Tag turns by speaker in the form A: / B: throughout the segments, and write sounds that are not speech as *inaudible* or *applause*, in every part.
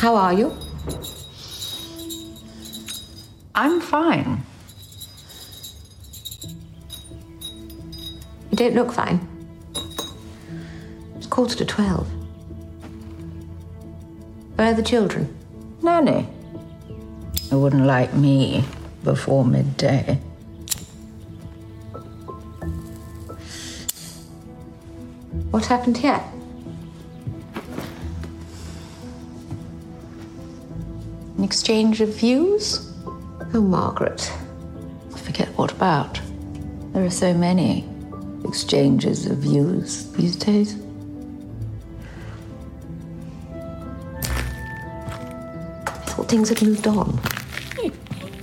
A: How are you?
B: I'm fine.
A: You don't look fine. It's quarter to twelve. Where are the children?
B: Nanny. It wouldn't like me before midday.
A: What happened here?
B: An exchange of views?
A: Oh, Margaret.
B: I forget what about. There are so many exchanges of views these days.
A: I thought things had moved on.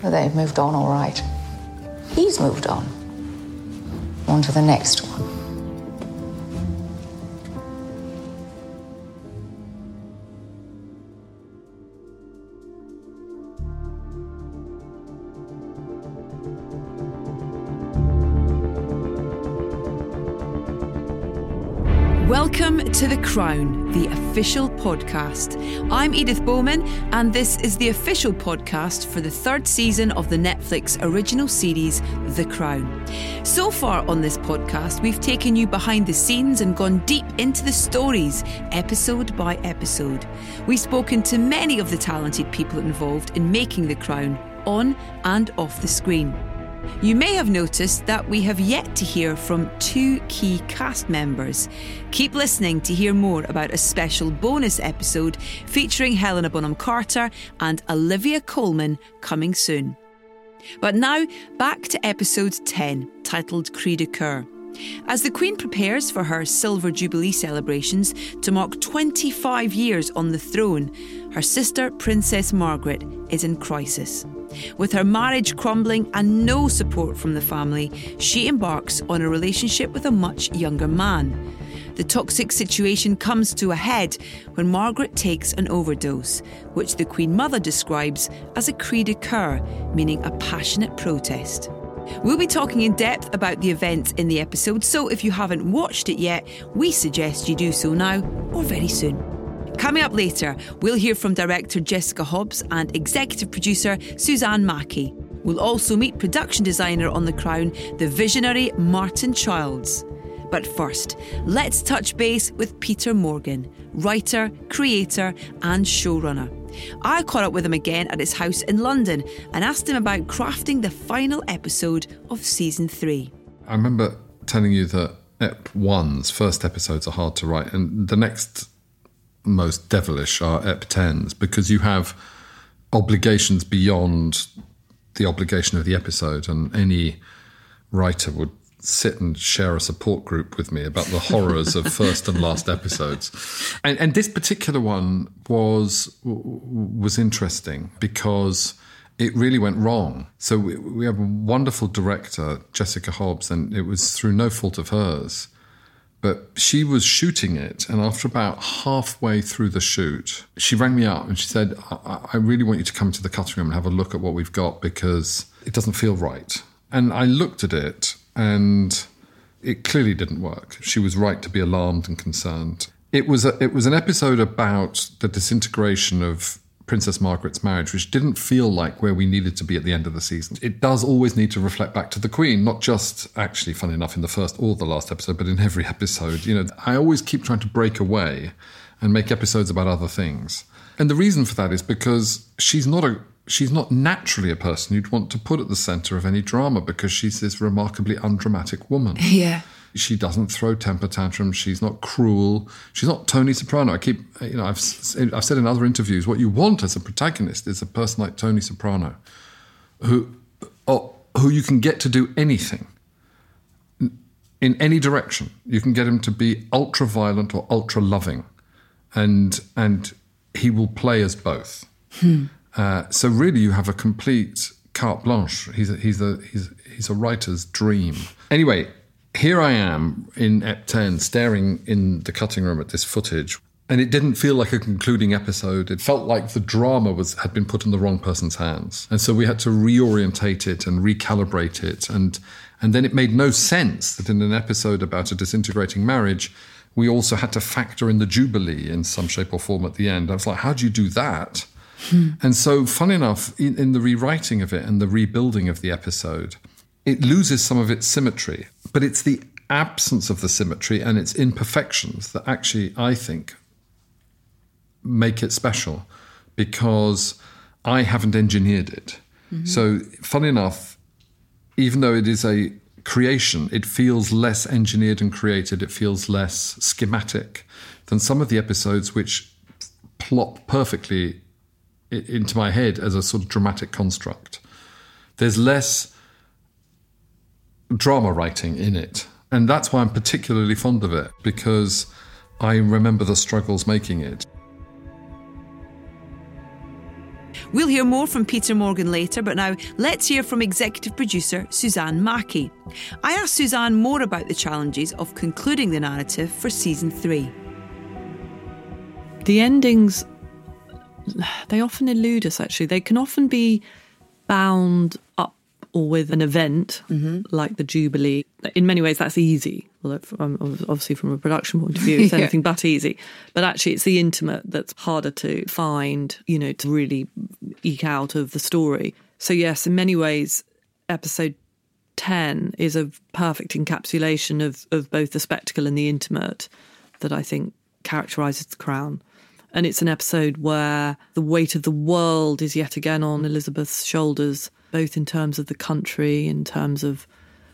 B: Well, they've moved on all right. He's moved on. On to the next one.
C: To The Crown, the official podcast. I'm Edith Bowman, and this is the official podcast for the third season of the Netflix original series, The Crown. So far on this podcast, we've taken you behind the scenes and gone deep into the stories, episode by episode. We've spoken to many of the talented people involved in making The Crown, on and off the screen. You may have noticed that we have yet to hear from two key cast members. Keep listening to hear more about a special bonus episode featuring Helena Bonham Carter and Olivia Colman coming soon. But now, back to episode 10, titled Cri de Coeur. As the Queen prepares for her Silver Jubilee celebrations to mark 25 years on the throne, her sister, Princess Margaret, is in crisis. With her marriage crumbling and no support from the family, she embarks on a relationship with a much younger man. The toxic situation comes to a head when Margaret takes an overdose, which the Queen Mother describes as a cri de coeur, meaning a passionate protest. We'll be talking in depth about the events in the episode, so if you haven't watched it yet, we suggest you do so now or very soon. Coming up later, we'll hear from director Jessica Hobbs and executive producer Suzanne Mackey. We'll also meet production designer on The Crown, the visionary Martin Childs. But first, let's touch base with Peter Morgan, writer, creator, and showrunner. I caught up with him again at his house in London and asked him about crafting the final episode of season three.
D: I remember telling you that Ep 1's first episodes are hard to write, and the next most devilish are Ep 10s because you have obligations beyond the obligation of the episode, and any writer would sit and share a support group with me about the horrors of first and last episodes. And, and this particular one was was interesting because it really went wrong. So we, we have a wonderful director, Jessica Hobbs, and it was through no fault of hers. But she was shooting it, and after about halfway through the shoot, she rang me up and she said, I, I really want you to come to the cutting room and have a look at what we've got because it doesn't feel right. And I looked at it and it clearly didn't work. She was right to be alarmed and concerned. It was a, it was an episode about the disintegration of Princess Margaret's marriage, which didn't feel like where we needed to be at the end of the season. It does always need to reflect back to the Queen, not just actually, funny enough, in the first or the last episode, but in every *laughs* episode. You know, I always keep trying to break away and make episodes about other things. And the reason for that is because she's not a she's not naturally a person you'd want to put at the center of any drama because she's this remarkably undramatic woman. *laughs*
C: Yeah.
D: She doesn't throw temper tantrums. She's not cruel. She's not Tony Soprano. I keep, you know, I've, I've said in other interviews, what you want as a protagonist is a person like Tony Soprano, who, or, who you can get to do anything in any direction. You can get him to be ultra violent or ultra loving, and and he will play as both.
C: Hmm.
D: Uh, so really, you have a complete carte blanche. He's a, he's a he's he's a writer's dream. Anyway, here I am in Ep 10, staring in the cutting room at this footage. And it didn't feel like a concluding episode. It felt like the drama was had been put in the wrong person's hands. And so we had to reorientate it and recalibrate it. And and then it made no sense that in an episode about a disintegrating marriage, we also had to factor in the Jubilee in some shape or form at the end. I was like, how do you do that? Hmm. And so, fun enough, in, in the rewriting of it and the rebuilding of the episode, it loses some of its symmetry, but it's the absence of the symmetry and its imperfections that actually, I think, make it special because I haven't engineered it. Mm-hmm. So, funny enough, even though it is a creation, it feels less engineered and created, it feels less schematic than some of the episodes which plop perfectly into my head as a sort of dramatic construct. There's less drama writing in it. And that's why I'm particularly fond of it, because I remember the struggles making it.
E: We'll hear more from Peter Morgan later, but now let's hear from executive producer Suzanne Mackey. I asked Suzanne more about the challenges of concluding the narrative for season three.
F: the endings *sighs* they often elude us actually they can often be bound up or with an event mm-hmm. like the jubilee. In many ways that's easy. Although from, um, obviously from a production point of view it's *laughs*
C: Yeah.
F: anything but easy. But actually it's the intimate that's harder to find you know to really eke out of the story. So yes in many ways episode 10 is a perfect encapsulation of, of both the spectacle and the intimate that I think characterizes the crown. And it's an episode where the weight of the world is yet again on Elizabeth's shoulders, both in terms of the country, in terms of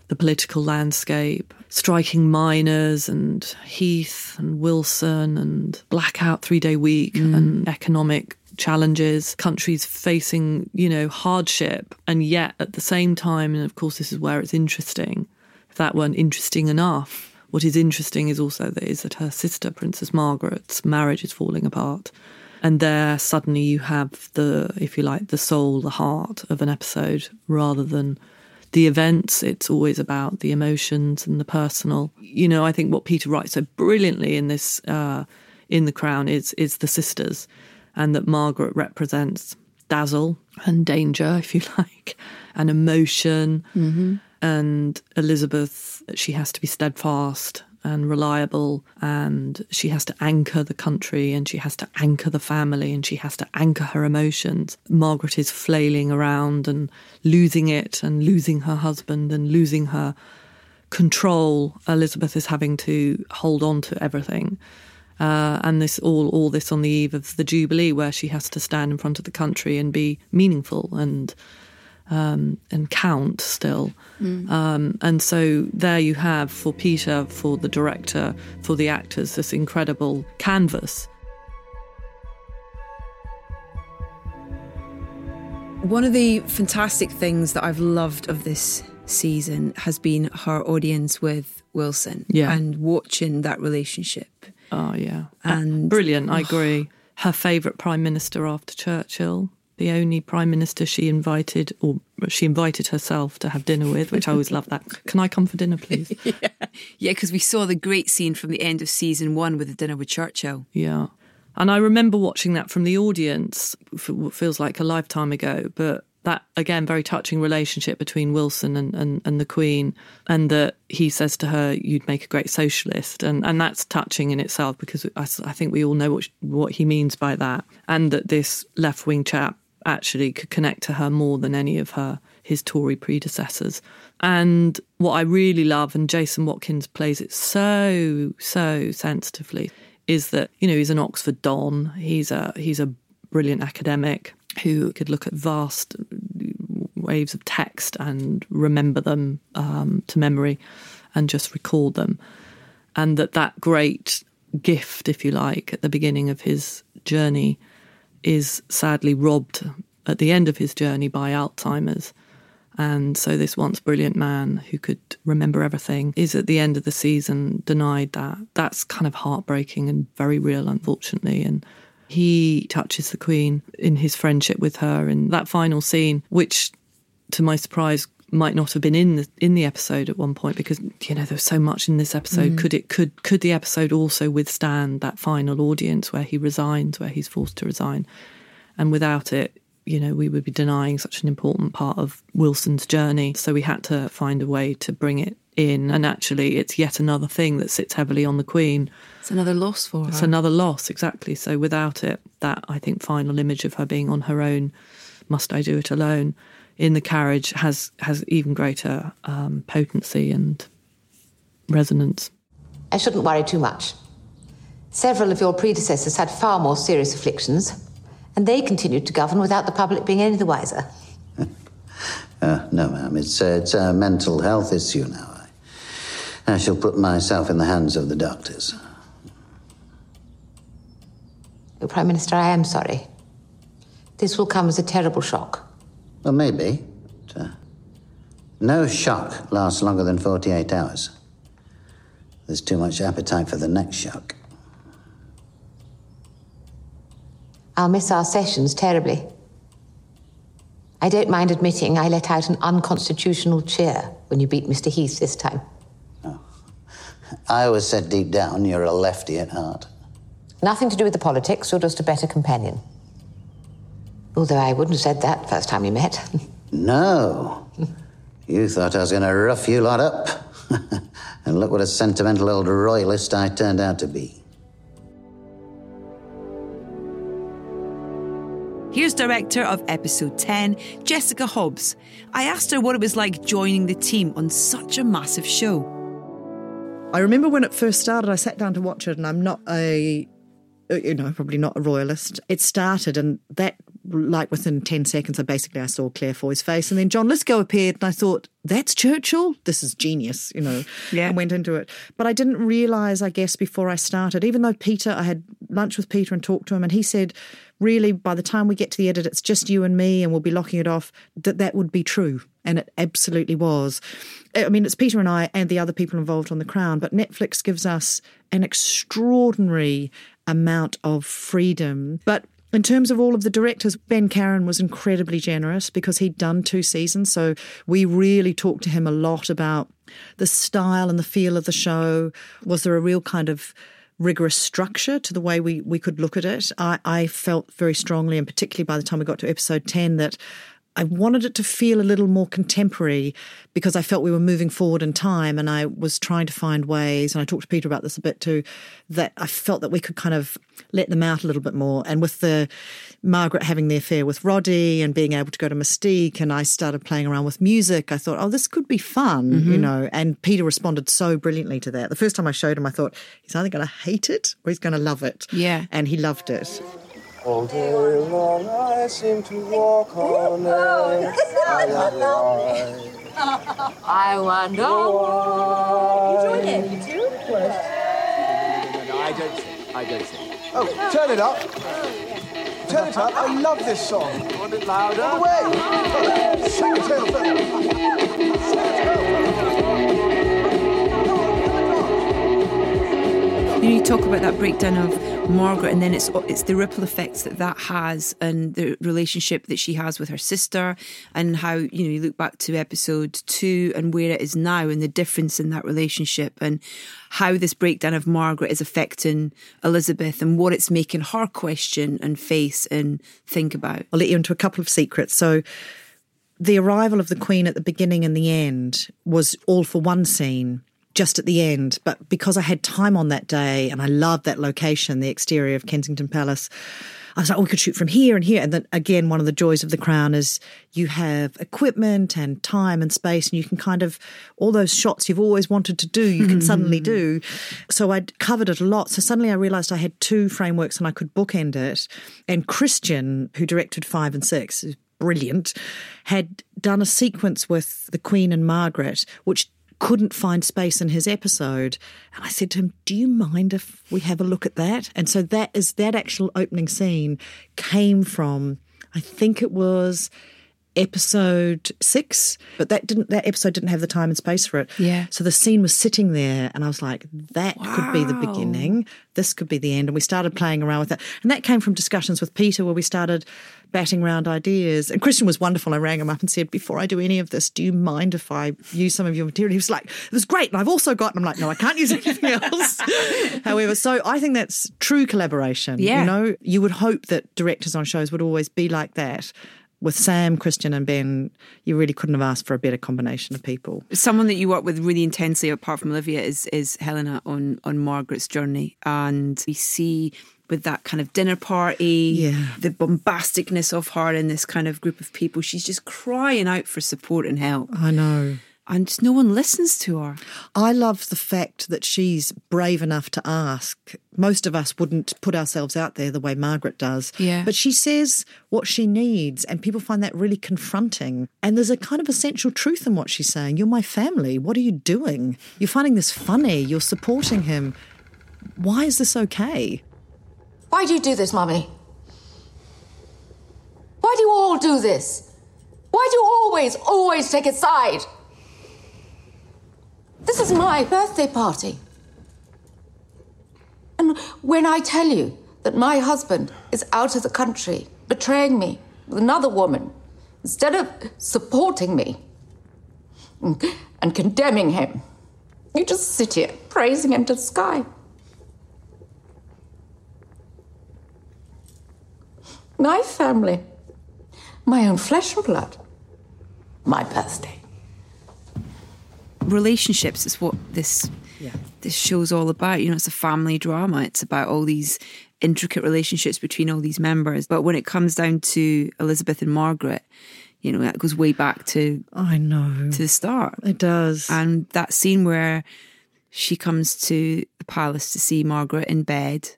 F: the political landscape, striking miners and Heath and Wilson and blackout three day week mm. and economic challenges, countries facing, you know, hardship. And yet at the same time, and of course, this is where it's interesting, if that weren't interesting enough, what is interesting is also that is that her sister, Princess Margaret's marriage is falling apart. And there suddenly you have the, if you like, the soul, the heart of an episode rather than the events. It's always about the emotions and the personal. You know, I think what Peter writes so brilliantly in this, uh, in The Crown is is the sisters, and that Margaret represents dazzle and danger, if you *laughs* like, and emotion. And Elizabeth, she has to be steadfast and reliable, and she has to anchor the country, and she has to anchor the family, and she has to anchor her emotions. Margaret is flailing around and losing it, and losing her husband, and losing her control. Elizabeth is having to hold on to everything. Uh, and this all all this on the eve of the Jubilee, where she has to stand in front of the country and be meaningful and um, and count still. Um, and so there you have for Peter, for the director, for the actors, this incredible canvas.
C: One of the fantastic things that I've loved of this season has been her audience with Wilson
F: Yeah.
C: and watching that relationship.
F: Oh yeah,
C: And-
F: brilliant. I agree. Her favourite prime minister after Churchill, the only prime minister she invited, or she invited herself to have dinner with, which I always love. That. Can I come for dinner, please? *laughs*
E: Yeah, because we saw the great scene from the end of season one with the dinner with Churchill.
F: Yeah. And I remember watching that from the audience, for what feels like a lifetime ago, but that again, very touching relationship between Wilson and, and, and the Queen, and that he says to her, You'd make a great socialist. And, and that's touching in itself because I, I think we all know what, what he means by that. And that this left wing chap actually could connect to her more than any of her his Tory predecessors. And what I really love, and Jason Watkins plays it so, so sensitively, is that, you know, he's an Oxford Don. He's a he's a brilliant academic who could look at vast waves of text and remember them um, to memory and just recall them. And that that great gift, if you like, at the beginning of his journey is sadly robbed at the end of his journey by Alzheimer's. And so, this once brilliant man who could remember everything is at the end of the season denied that. That's kind of heartbreaking and very real, unfortunately. And he touches the Queen in his friendship with her in that final scene, which, to my surprise, might not have been in the in the episode at one point because you know there was so much in this episode. Mm. Could it could could the episode also withstand that final audience where he resigns, where he's forced to resign? And without it, you know, we would be denying such an important part of Wilson's journey. So we had to find a way to bring it in. And actually, it's yet another thing that sits heavily on the Queen.
C: It's another loss for her.
F: It's another loss, exactly. So without it, that I think final image of her being on her own, must I do it alone, in the carriage has has even greater um, potency and resonance.
A: I shouldn't worry too much. Several of your predecessors had far more serious afflictions, and they continued to govern without the public being any the wiser. *laughs*
G: uh, no, ma'am. It's, uh, it's a mental health issue now. I, I shall put myself in the hands of the doctors.
A: Prime Minister, I am sorry. This will come as a terrible shock.
G: Well, maybe. But, uh, no shock lasts longer than 48 hours. There's too much appetite for the next shock.
A: I'll miss our sessions terribly. I don't mind admitting I let out an unconstitutional cheer when you beat Mr. Heath this time.
G: Oh. I always said deep down you're a lefty at heart.
A: Nothing to do with the politics, you're just a better companion. Although I wouldn't have said that first time we met. *laughs*
G: no. You thought I was going to rough you lot up. *laughs* and look what a sentimental old royalist I turned out to be.
E: Here's director of episode 10, Jessica Hobbs. I asked her what it was like joining the team on such a massive show.
H: I remember when it first started, I sat down to watch it, and I'm not a, Uh, you know, probably not a royalist. It started, and that, like within 10 seconds, I basically I saw Claire Foy's face, and then John Lithgow appeared, and I thought, that's Churchill? This is genius, you know,
E: yeah.
H: and went into it. But I didn't realise, I guess, before I started, even though Peter, I had lunch with Peter and talked to him, and he said, really by the time we get to the edit it's just you and me and we'll be locking it off that that would be true and it absolutely was i mean it's peter and i and the other people involved on the crown but netflix gives us an extraordinary amount of freedom but in terms of all of the directors, Ben Caron was incredibly generous because he'd done two seasons. So we really talked to him a lot about the style and the feel of the show. Was there a real kind of rigorous structure to the way we, we could look at it. I, I felt very strongly, and particularly by the time we got to episode 10, that I wanted it to feel a little more contemporary because I felt we were moving forward in time and I was trying to find ways, and I talked to Peter about this a bit too, that I felt that we could kind of let them out a little bit more. And with the Margaret having the affair with Roddy and being able to go to Mustique, and I started playing around with music, I thought, oh, this could be fun, mm-hmm. you know. And Peter responded so brilliantly to that. The first time I showed him, I thought, he's either going to hate it or he's going to love it.
E: Yeah.
H: And he loved it.
I: All day long I seem to walk on air.
A: I wonder
I: why.
A: You join in, you too?
I: I don't sing. I don't sing. Oh, turn it up. Turn it up. I love this song. Want it louder? Away! Sing it,
C: You know, you talk about that breakdown of Margaret, and then it's it's the ripple effects that that has, and the relationship that she has with her sister, and how you know you look back to episode two and where it is now, and the difference in that relationship, and how this breakdown of Margaret is affecting Elizabeth, and what it's making her question and face and think about.
H: I'll let you into a couple of secrets. So the arrival of the Queen at the beginning and the end was all for one scene just at the end. But because I had time on that day and I loved that location, the exterior of Kensington Palace, I was like, oh, we could shoot from here and here. And then again, one of the joys of the crown is you have equipment and time and space, and you can kind of, all those shots you've always wanted to do, you can suddenly hmm. do. So I'd covered it a lot. So suddenly I realized I had two frameworks and I could bookend it. And Christian, who directed five and six, brilliant, had done a sequence with the Queen and Margaret, which couldn't find space in his episode. And I said to him, Do you mind if we have a look at that? And so that is that actual opening scene came from, I think it was episode six, but that didn't that episode didn't have the time and space for it.
C: Yeah.
H: So the scene was sitting there and I was like, that could be the beginning. This could be the end. And we started playing around with it. And that came from discussions with Peter where we started batting around ideas. And Christian was wonderful. I rang him up and said, Before I do any of this, do you mind if I use some of your material? He was like, It was great. And I've also got, and I'm like, No, I can't use anything *laughs* else. However, so I think that's true collaboration.
C: Yeah.
H: You know, you would hope that directors on shows would always be like that. With Sam, Christian, and Ben, you really couldn't have asked for a better combination of people.
C: someone that you work with really intensely apart from Olivia is is Helena on on Margaret's journey and we see with that kind of dinner party
H: Yeah.
C: the bombasticness of her in this kind of group of people she's just crying out for support and help
H: I know.
C: And no one listens to her
H: I love the fact that she's brave enough to ask. Most of us wouldn't put ourselves out there the way Margaret does.
C: Yeah.
H: But she says what she needs, and people find that really confronting. And there's a kind of essential truth in what she's saying. You're my family. What are you doing? You're finding this funny. You're supporting him. Why is this okay?
B: Why do you do this, Mummy? Why do you all do this? Why do you always, always take a side? This is my birthday party. And when I tell you that my husband is out of the country, betraying me with another woman, instead of supporting me and- condemning him, you just sit here praising him to the sky. My family, my own flesh and blood, my birthday.
C: Relationships is what this this show's all about. You know, it's a family drama. It's about all these intricate relationships between all these members. But when it comes down to Elizabeth and Margaret, you know, that goes way back to
H: I know.
C: to the start.
H: It does.
C: And that scene where she comes to the palace to see Margaret in bed,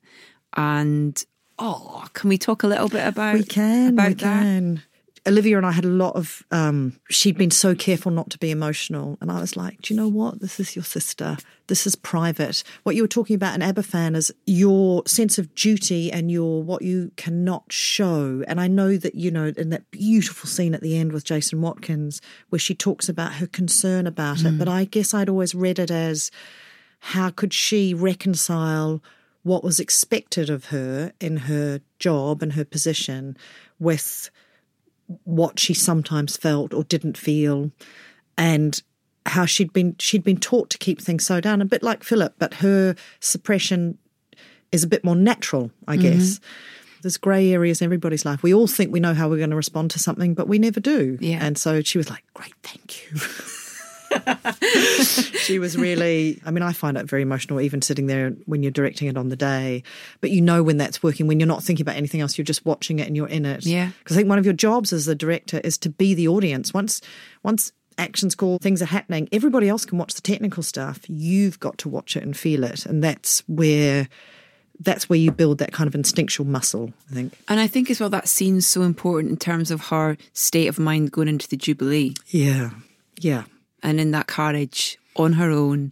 C: and oh, can we talk a little bit about
H: We can.
C: about
H: we
C: that?
H: can. Olivia and I had a lot of. Um, she'd been so careful not to be emotional, and I was like, "Do you know what? This is your sister. This is private. What you were talking about in Aberfan is your sense of duty and your what you cannot show." And I know that you know in that beautiful scene at the end with Jason Watkins, where she talks about her concern about it. But I guess I'd always read it as, how could she reconcile what was expected of her in her job and her position with what she sometimes felt or didn't feel and how she'd been she'd been taught to keep things so down a bit like Philip but her suppression is a bit more natural I mm-hmm. guess. There's grey areas in everybody's life. We all think we know how we're going to respond to something but we never do.
C: Yeah.
H: and so she was like great thank you *laughs* *laughs* she was really i mean i find it very emotional even sitting there when you're directing it on the day. But you know when that's working when you're not thinking about anything else you're just watching it and you're in it.
C: Yeah.
H: because i think one of your jobs as the director is to be the audience. Once once actions call things are happening everybody else can watch the technical stuff. You've got to watch it and feel it. And that's where that's where you build that kind of instinctual muscle i think.
C: And I think as well that scene's so important in terms of her state of mind going into the Jubilee.
H: Yeah. Yeah
C: and in that carriage on her own.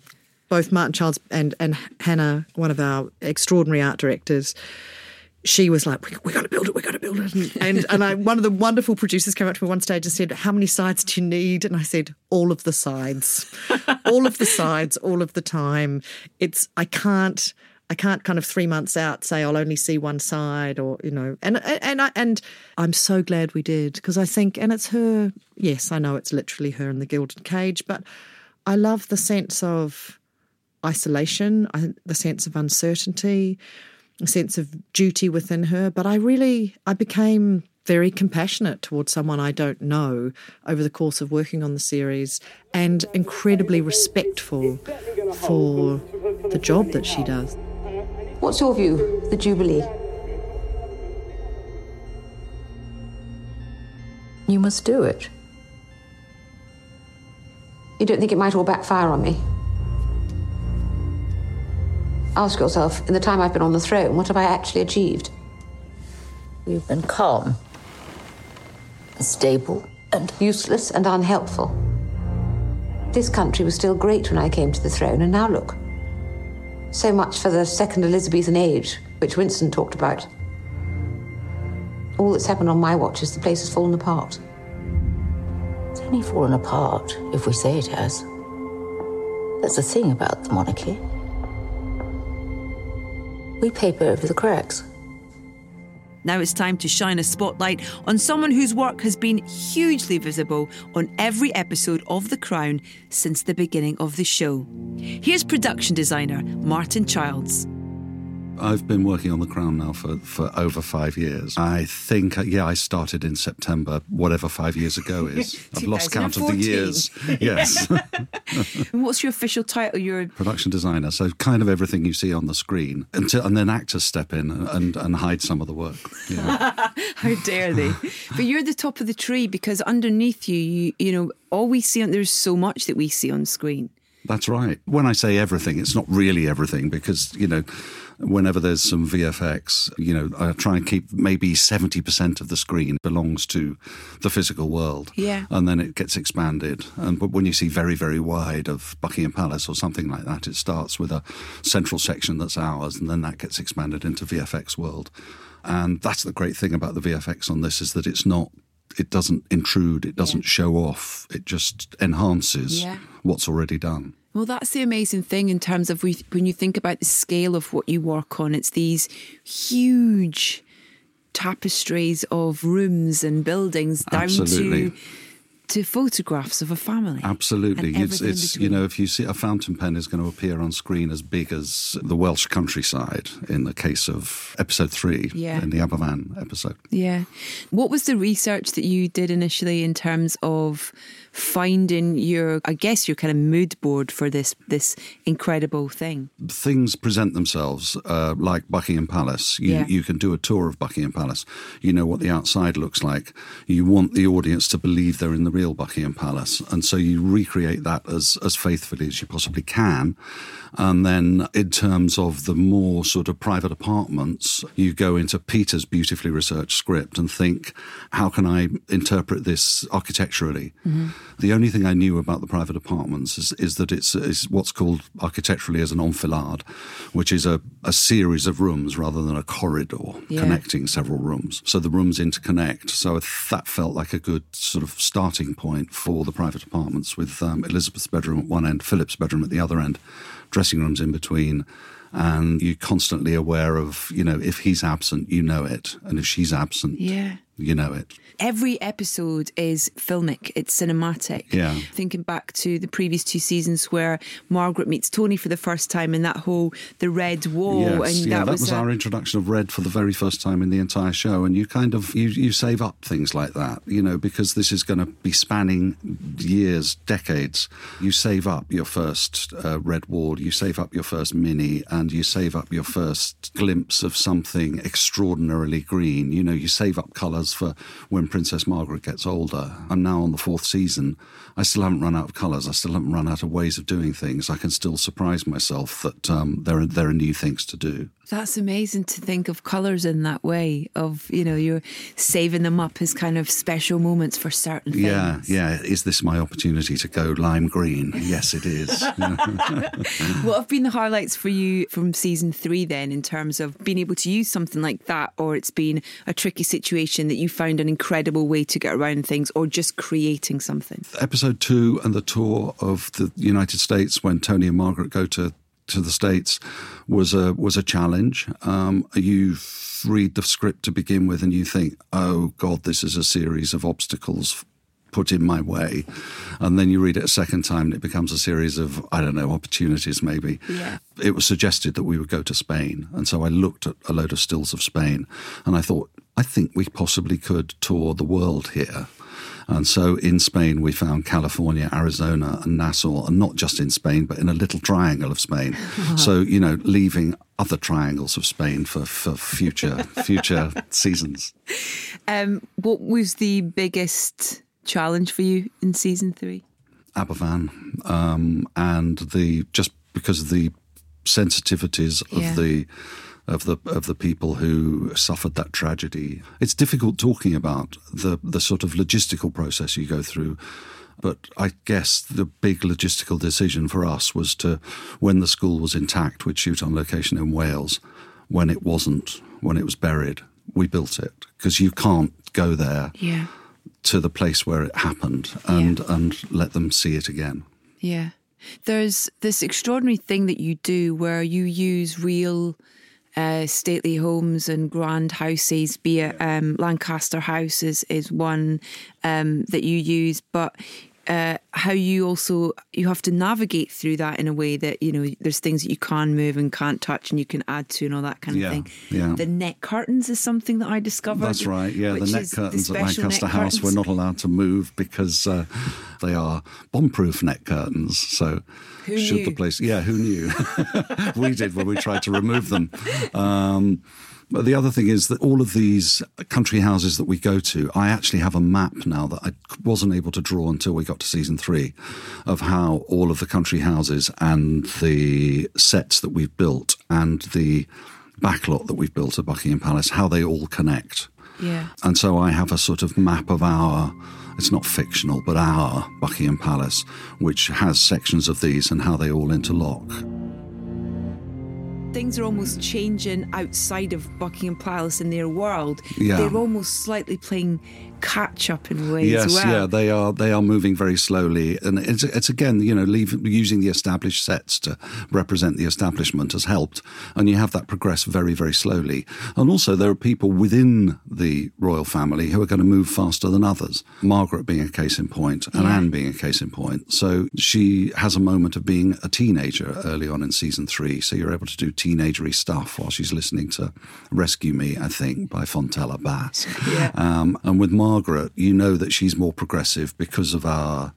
H: both Martin Childs and and Hannah, one of our extraordinary art directors, she was like, "We, we got to build it. We got to build it." And *laughs* and, and I, one of the wonderful producers came up to me one stage and said, "How many sides do you need?" And I said, "All of the sides, all of the sides, all of the time. It's I can't." I can't kind of three months out say I'll only see one side or you know and and I and I'm so glad we did because I think and it's her yes I know it's literally her in the gilded cage but I love the sense of isolation, the sense of uncertainty, a sense of duty within her. But I really, I became very compassionate towards someone I don't know over the course of working on the series and incredibly respectful for the job that she does.
A: What's your view the Jubilee?
B: You must do it.
A: You don't think it might all backfire on me? Ask yourself, in the time I've been on the throne, what have I actually achieved?
B: You've been calm, stable, and
A: Useless and unhelpful. This country was still great when I came to the throne, and now look. So much for the second Elizabethan age, which Winston talked about. All that's happened on my watch is the place has fallen apart.
B: It's only fallen apart if we say it has. That's the thing about the monarchy. We paper over the cracks.
C: Now it's time to shine a spotlight on someone whose work has been hugely visible on every episode of The Crown since the beginning of the show. Here's production designer Martin Childs.
J: I've been working on The Crown now for, for over five years. I think, uh, yeah, I started in September, whatever five years ago *laughs* is. I've lost count of the years. Yes. *laughs*
C: What's your official title? You're a
J: production designer. So kind of everything you see on the screen, until and then actors step in and, and hide some of the work. Yeah. *laughs*
C: How dare they? but you're the top of the tree because underneath you, you, you know, all we see on there's so much that we see on screen.
J: That's right. When I say everything, it's not really everything because, you know, whenever there's some VFX, you know, I try and keep maybe 70% of the screen belongs to the physical world.
C: Yeah.
J: And then it gets expanded. And but when you see very, very wide of Buckingham Palace or something like that, it starts with a central section that's ours and then that gets expanded into VFX world. And that's the great thing about the VFX on this is that it's not it doesn't intrude, it doesn't yeah. show off, it just enhances yeah. what's already done.
C: Well, that's the amazing thing in terms of when you think about the scale of what you work on. It's these huge tapestries of rooms and buildings down
J: Absolutely.
C: to to photographs of a family.
J: Absolutely, it's, it's you know if you see a fountain pen is going to appear on screen as big as the Welsh countryside in the case of episode three
C: yeah.
J: in the Aberfan episode.
C: Yeah, what was the research that you did initially in terms of finding your, I guess, your kind of mood board for this this incredible thing?
J: Things present themselves uh, like Buckingham Palace. You,
C: yeah.
J: you can do a tour of Buckingham Palace. You know what the outside looks like. You want the audience to believe they're in the real Buckingham Palace, and so you recreate that as as faithfully as you possibly can. And then, in terms of the more sort of private apartments, you go into Peter's beautifully researched script and think, how can I interpret this architecturally?
C: Mm-hmm.
J: The only thing I knew about the private apartments is, is that it's is what's called architecturally as an enfilade, which is a, a series of rooms rather than a corridor
C: yeah.
J: connecting several rooms. So the rooms interconnect. So that felt like a good sort of starting point for the private apartments with um, Elizabeth's bedroom at one end, Philip's bedroom at the other end dressing rooms in between. And you're constantly aware of, you know, if he's absent, you know it. And if she's absent,
C: yeah.
J: You know it
C: every episode is filmic, it's cinematic.
J: Yeah.
C: Thinking back to the previous two seasons where Margaret meets Tony for the first time and that whole the red wall
J: yes,
C: and
J: yeah,
C: that,
J: that was,
C: was
J: our introduction of red for the very first time in the entire show. And you kind of you, you save up things like that, you know, because this is going to be spanning years, decades. You save up your first uh, red wall, you save up your first mini, and you save up your first glimpse of something extraordinarily green. You know, you save up for when Princess Margaret gets older. I'm now on the fourth season. I still haven't run out of colours. I still haven't run out of ways of doing things. I can still surprise myself that um, there are there are new things to do.
C: That's amazing to think of colours in that way. Of you know, you're saving them up as kind of special moments for certain things.
J: Yeah, yeah. Is this my opportunity to go lime green? Yes, it is. *laughs* *laughs*
C: what have been the highlights for you from season three then, in terms of being able to use something like that, or it's been a tricky situation that you found an incredible way to get around things, or just creating something?
J: Episode two and the tour of the United States when Tony and Margaret go to to the states was a was a challenge. Um, you read the script to begin with, and you think, "Oh God, this is a series of obstacles." Put in my way, and then you read it a second time, and it becomes a series of I don't know opportunities. Maybe
C: yeah.
J: it was suggested that we would go to Spain, and so I looked at a load of stills of Spain, and I thought, I think we possibly could tour the world here. And so in Spain, we found California, Arizona, and Nassau, and not just in Spain, but in a little triangle of Spain. *laughs* so, you know, leaving other triangles of Spain for, for future *laughs* future seasons.
C: Um, what was the biggest challenge for you in season three?
J: Aberfan, um, and the just because of the sensitivities
C: Yeah.
J: of the of the of the people who suffered that tragedy. It's difficult talking about the the sort of logistical process you go through. But I guess the big logistical decision for us was to, when the school was intact, we'd shoot on location in Wales. When it wasn't, when it was buried, we built it because you can't go there
C: Yeah.
J: to the place where it happened and and let them see it again.
C: Yeah. There's this extraordinary thing that you do where you use real uh, stately homes and grand houses, be it um, Lancaster House is, is one um, that you use, but uh, how you also you have to navigate through that in a way that you know there's things that you can move and can't touch and you can add to and all that kind of
J: Yeah,
C: thing.
J: yeah.
C: The net curtains is something that I discovered.
J: That's right. Yeah, the net curtains at
C: special
J: Lancaster House were
C: curtains.
J: not allowed to move because uh, they are bomb-proof net curtains. So,
C: Who
J: should the
C: knew?
J: place? Yeah, who knew? *laughs* we did when we tried to remove them. Um, but the other thing is that all of these country houses that we go to, I actually have a map now that I wasn't able to draw until we got to season three of how all of the country houses and the sets that we've built and the backlot that we've built at Buckingham Palace, how they all connect.
C: Yeah.
J: And so I have a sort of map of our, it's not fictional, but our Buckingham Palace, which has sections of these and how they all interlock.
C: Things are almost changing outside of Buckingham Palace in their world.
J: Yeah.
C: They're almost slightly playing catch up in ways.
J: yes,
C: well.
J: yeah, they are. They are moving very slowly, and it's, it's again, you know, leave, using the established sets to represent the establishment has helped, and you have that progress very, very slowly. And also, there are people within the royal family who are going to move faster than others. Margaret being a case in point, and
C: Yeah.
J: Anne being a case in point. So she has a moment of being a teenager early on in season three. So you're able to do teenagery stuff while she's listening to "Rescue Me," I think, by Fontella Bass.
C: Yeah.
J: Um, and with Margaret, you know that she's more progressive because of our.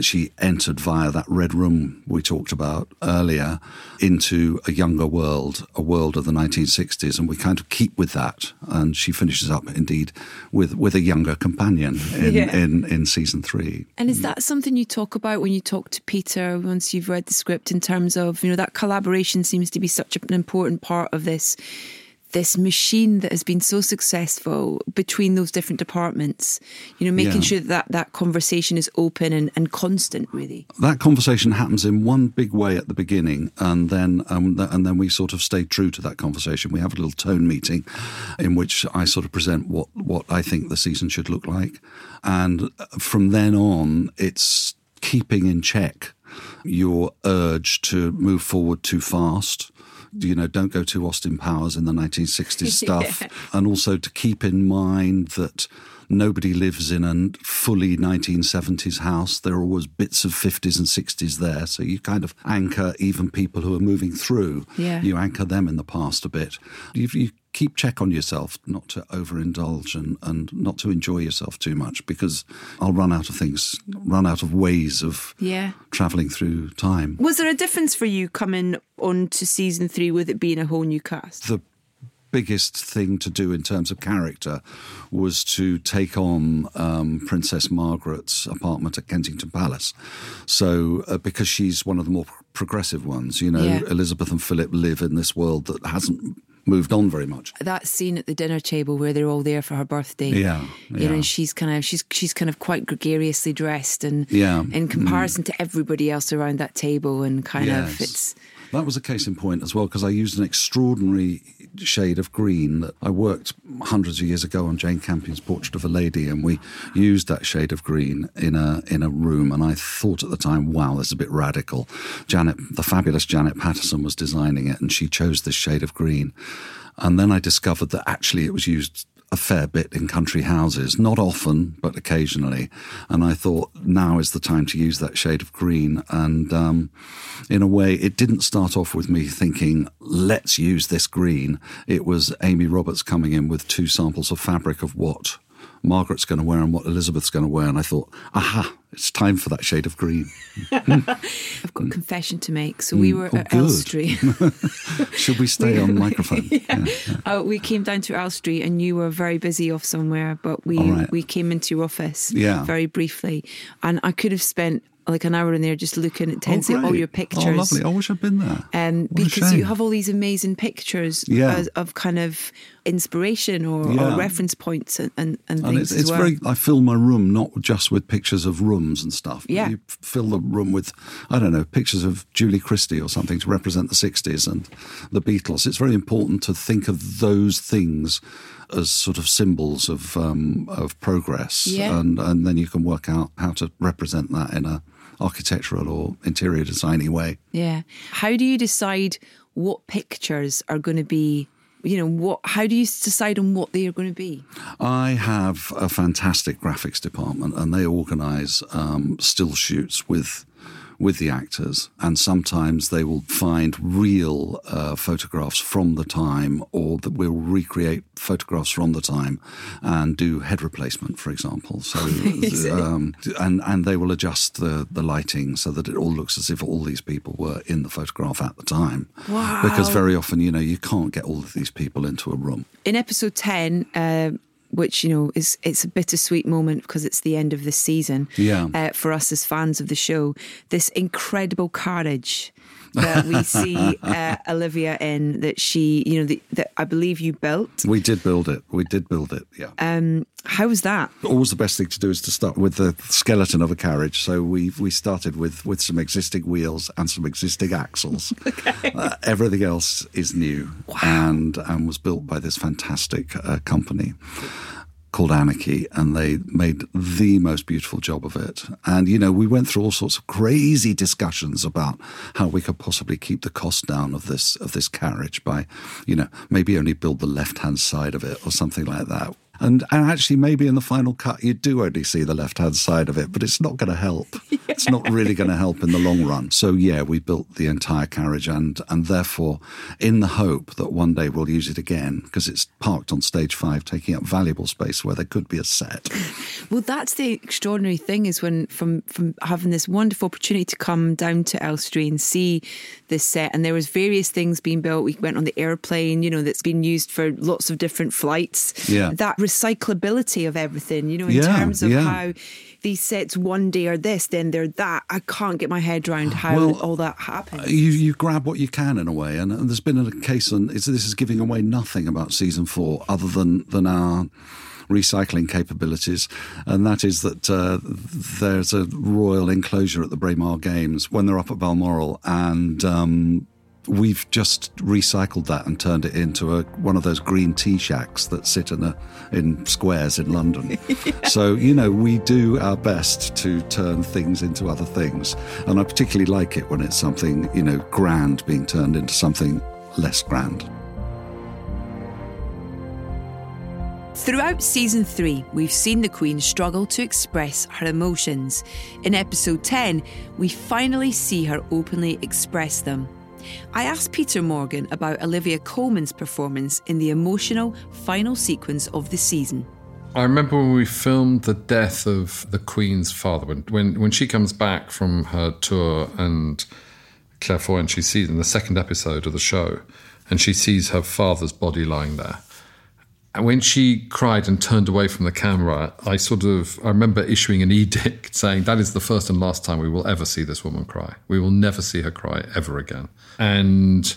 J: She entered via that red room we talked about earlier into a younger world, a world of the 1960s, and we kind of keep with that. And she finishes up, indeed, with with a younger companion in,
C: Yeah.
J: in, in season three.
C: And is that something you talk about when you talk to Peter once you've read the script in terms of, you know, that collaboration seems to be such an important part of this this machine that has been so successful between those different departments, you know, making
J: Yeah.
C: sure that that conversation is open and, and constant, really.
J: that conversation happens in one big way at the beginning, and then um, th- and then we sort of stay true to that conversation. We have a little tone meeting, in which I sort of present what what I think the season should look like, and from then on, it's keeping in check your urge to move forward too fast. You know, don't go to Austin Powers in the 1960s *laughs* stuff, and also to keep in mind that nobody lives in a fully 1970s house. There are always bits of 50s and 60s there. So you kind of anchor even people who are moving through.
C: Yeah.
J: You anchor them in the past a bit. You, you keep check on yourself not to overindulge and, and not to enjoy yourself too much because I'll run out of things, run out of ways of
C: Yeah.
J: traveling through time.
C: Was there a difference for you coming on to season three with it being a whole new cast?
J: the biggest thing to do in terms of character was to take on um, Princess Margaret's apartment at Kensington Palace. So, uh, because she's one of the more progressive ones, you know,
C: Yeah.
J: Elizabeth and Philip live in this world that hasn't moved on very much.
C: that scene at the dinner table where they're all there for her birthday.
J: Yeah,
C: You know, and she's kind of she's she's kind of quite gregariously dressed and
J: Yeah,
C: in mm. comparison to everybody else around that table and kind of it's
J: That was a case in point as well because I used an extraordinary shade of green that I worked hundreds of years ago on Jane Campion's Portrait of a Lady, and we used that shade of green in a in a room. And I thought at the time, wow, this is a bit radical. Janet, the fabulous Janet Patterson, was designing it, and she chose this shade of green. And then I discovered that actually it was used a fair bit in country houses, not often, but occasionally. And I thought now is the time to use that shade of green. And um, in a way, it didn't start off with me thinking, let's use this green. It was Amy Roberts coming in with two samples of fabric of what Margaret's going to wear and what Elizabeth's going to wear. And I thought, aha, it's time for that shade of green. *laughs*
C: I've got a confession to make. So we were
J: oh,
C: at
J: good.
C: Elstree. *laughs*
J: Should we stay on *laughs* microphone? Yeah.
C: Uh, we came down to Elstree and you were very busy off somewhere, but we
J: right.
C: we came into your office
J: Yeah.
C: very briefly, and I could have spent like an hour in there just looking intensely
J: oh,
C: at all your pictures.
J: Oh, lovely. I wish I'd been there.
C: Um,
J: What
C: because you have all these amazing pictures
J: Yeah.
C: as, of kind of inspiration or,
J: Yeah.
C: or reference points and, and, and
J: And
C: things
J: it's, it's
C: as well.
J: very. I fill my room not just with pictures of rooms and stuff.
C: Yeah.
J: you fill the room with, I don't know, pictures of Julie Christie or something to represent the '60s and the Beatles. It's very important to think of those things as sort of symbols of um, of progress,
C: Yeah.
J: and and then you can work out how to represent that in a architectural or interior designy way.
C: Yeah. How do you decide what pictures are going to be? You know what? How do you decide on what they are going to be?
J: I have a fantastic graphics department, and they organise um, still shoots with with the actors, and sometimes they will find real uh, photographs from the time, or that we'll recreate photographs from the time and do head replacement, for example. So, *laughs* um, and and they will adjust the the lighting so that it all looks as if all these people were in the photograph at the time.
C: Wow.
J: Because very often, you know, you can't get all of these people into a room.
C: in episode 10 uh, which you know is it's a bittersweet moment because it's the end of the season
J: Yeah.
C: uh, for us as fans of the show this incredible carriage that we *laughs* see uh, Olivia in that she you know the, that I believe you built
J: We did build it. We did build it. Yeah.
C: um how was that
J: always the best thing to do is to start with the skeleton of a carriage. So we we started with with some existing wheels and some existing axles. *laughs* Uh, everything else is new and and was built by this fantastic uh, company called Anarchy, and they made the most beautiful job of it. And you know, we went through all sorts of crazy discussions about how we could possibly keep the cost down of this of this carriage by, you know, maybe only build the left hand side of it or something like that. And, and actually, maybe in the final cut, you do only see the left hand side of it, but it's not going to help. *laughs* It's not really going to help in the long run. So, yeah, we built the entire carriage, and, and therefore, in the hope that one day we'll use it again, because it's parked on stage five, taking up valuable space where there could be a set. *laughs*
C: Well, that's the extraordinary thing is when from from having this wonderful opportunity to come down to Elstree and see this set, and there was various things being built. We went on the airplane, you know, that's been used for lots of different flights.
J: Yeah.
C: that recyclability of everything, you know, in
J: Yeah,
C: terms of
J: yeah.
C: how these sets one day are this, then they're that. I can't get my head around how
J: Well,
C: all that happens.
J: You you grab what you can in a way, and, and there's been a case, and this is giving away nothing about season four other than than our recycling capabilities, and that is that uh, there's a royal enclosure at the Braemar Games when they're up at Balmoral, and. Um, We've just recycled that and turned it into a, one of those green tea shacks that sit in a, in squares in London. *laughs* So you know we do our best to turn things into other things, and I particularly like it when it's something you know grand being turned into something less grand.
C: Throughout season three, we've seen the Queen struggle to express her emotions. In episode 10, we finally see her openly express them. I asked Peter Morgan about Olivia Colman's performance in the emotional final sequence of the season.
D: I remember when we filmed the death of the Queen's father, when when, when she comes back from her tour and Claire Foy and she sees in the second episode of the show, and she sees her father's body lying there. And when she cried and turned away from the camera, I sort of I remember issuing an *laughs* edict saying that is the first and last time we will ever see this woman cry. We will never see her cry ever again. And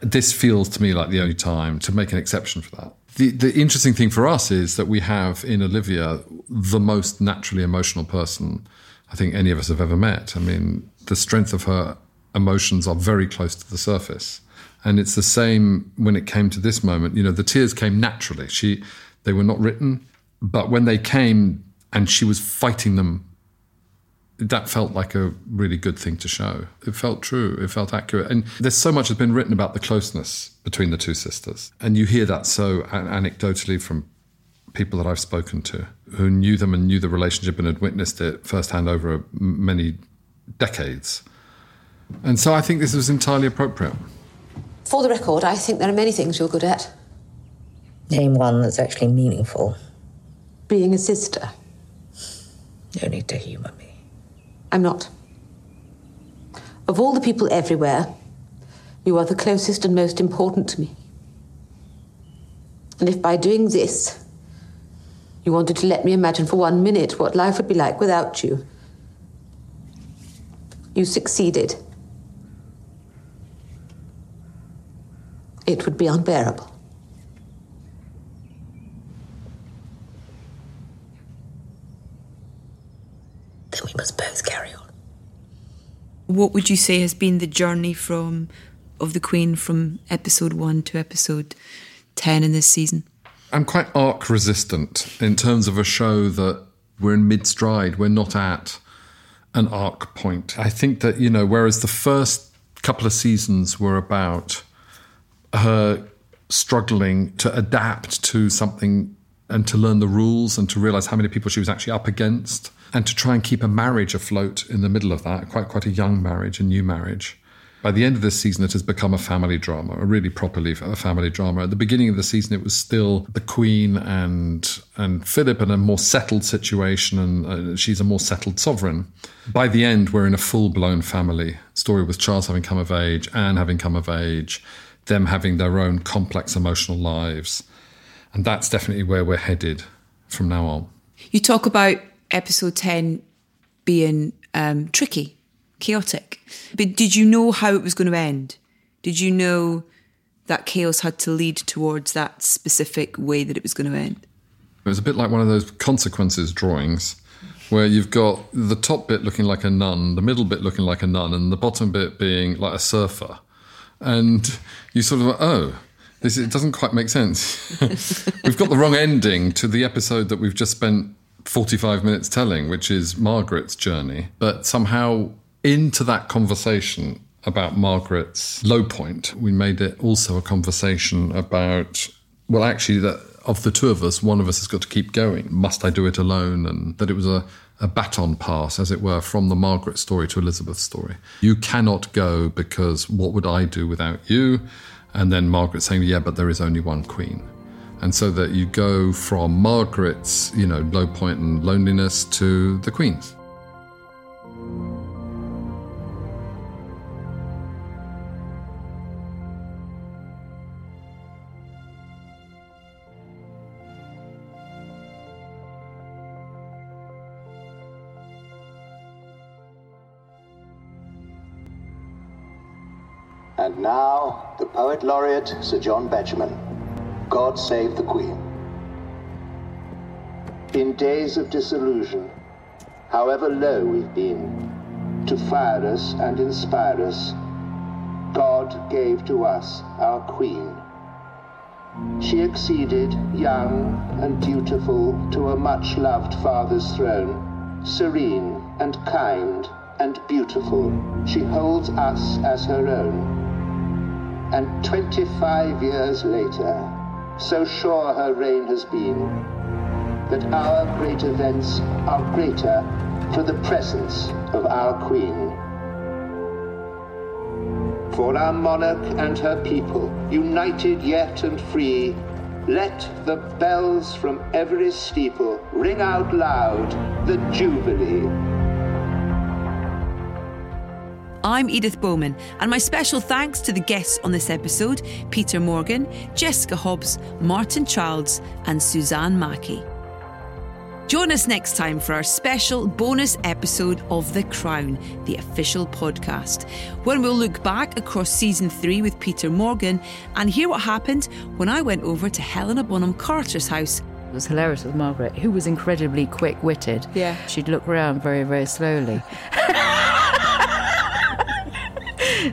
D: this feels to me like the only time to make an exception for that. The the interesting thing for us is that we have in Olivia the most naturally emotional person I think any of us have ever met. I mean, the strength of her emotions are very close to the surface. And it's the same when it came to this moment. You know, the tears came naturally. She they were not written, but when they came and she was fighting them that felt like a really good thing to show. It felt true. It felt accurate. And there's so much has been written about the closeness between the two sisters. And you hear that so an- anecdotally from people that I've spoken to who knew them and knew the relationship and had witnessed it firsthand over many decades. And so I think this was entirely appropriate.
A: For the record, I think there are many things you're good at.
K: Name one that's actually meaningful.
A: Being a sister.
K: No need to humour me.
A: I'm not. Of all the people everywhere, you are the closest and most important to me. And if by doing this, you wanted to let me imagine for one minute what life would be like without you, You succeeded. It would be unbearable.
K: Then we must both carry on.
C: What would you say has been the journey from of the Queen from episode one to episode ten in this season?
D: I'm quite arc resistant in terms of a show that we're in mid stride. We're not at an arc point. I think that, you know, whereas the first couple of seasons were about her struggling to adapt to something and to learn the rules and to realize how many people she was actually up against and to try and keep a marriage afloat in the middle of that, quite quite a young marriage, a new marriage. By the end of this season, it has become a family drama, a really properly a family drama. At the beginning of the season, it was still the Queen and and Philip in a more settled situation, and uh, she's a more settled sovereign. By the end, we're in a full blown family story with Charles having come of age, Anne having come of age, them having their own complex emotional lives, and that's definitely where we're headed from now on.
C: You talk about episode ten being um, tricky chaotic. But did you know how it was going to end? Did you know that chaos had to lead towards that specific way that it was going to end?
D: It was a bit like one of those consequences drawings where you've got the top bit looking like a nun, the middle bit looking like a nun, and the bottom bit being like a surfer. And you sort of, oh, this it doesn't quite make sense. *laughs* we've got the wrong ending to the episode that we've just spent 45 minutes telling, which is Margaret's journey. But somehow into that conversation about Margaret's low point, we made it also a conversation about, well, actually, that of the two of us, one of us has got to keep going. Must I do it alone? And that it was a, a baton pass, as it were, from the Margaret story to Elizabeth's story. You cannot go because what would I do without you? And then Margaret saying, yeah, but there is only one queen. And so that you go from Margaret's, you know, low point and loneliness to the Queen's.
L: And now, the Poet Laureate, Sir John Betjeman. God save the Queen. In days of disillusion, however low we've been, to fire us and inspire us, God gave to us our Queen. She acceded, young and dutiful, to a much loved father's throne, serene and kind and beautiful. She holds us as her own. And 25 years later, so sure her reign has been, that our great events are greater for the presence of our Queen. For our monarch and her people, united yet and free, let the bells from every steeple ring out loud the Jubilee.
C: I'm Edith Bowman, and my special thanks to the guests on this episode Peter Morgan, Jessica Hobbs, Martin Childs, and Suzanne Mackie. Join us next time for our special bonus episode of The Crown, the official podcast, when we'll look back across season three with Peter Morgan and hear what happened when I went over to Helena Bonham Carter's house.
M: It was hilarious with Margaret, who was incredibly quick witted.
C: Yeah.
M: She'd look around very, very slowly. *laughs*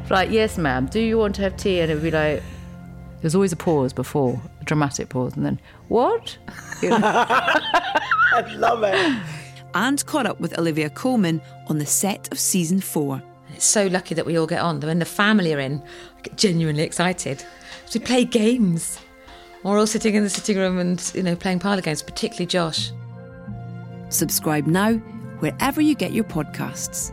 M: *laughs* like, yes, ma'am, do you want to have tea? And it would be like, there's always a pause before, a dramatic pause, and then, what? You *laughs* know?
K: I love it.
C: And caught up with Olivia Colman on the set of season four.
N: It's so lucky that we all get on. When the family are in, I get genuinely excited. We play games. We're all sitting in the sitting room and, you know, playing parlour games, particularly Josh.
C: Subscribe now wherever you get your podcasts.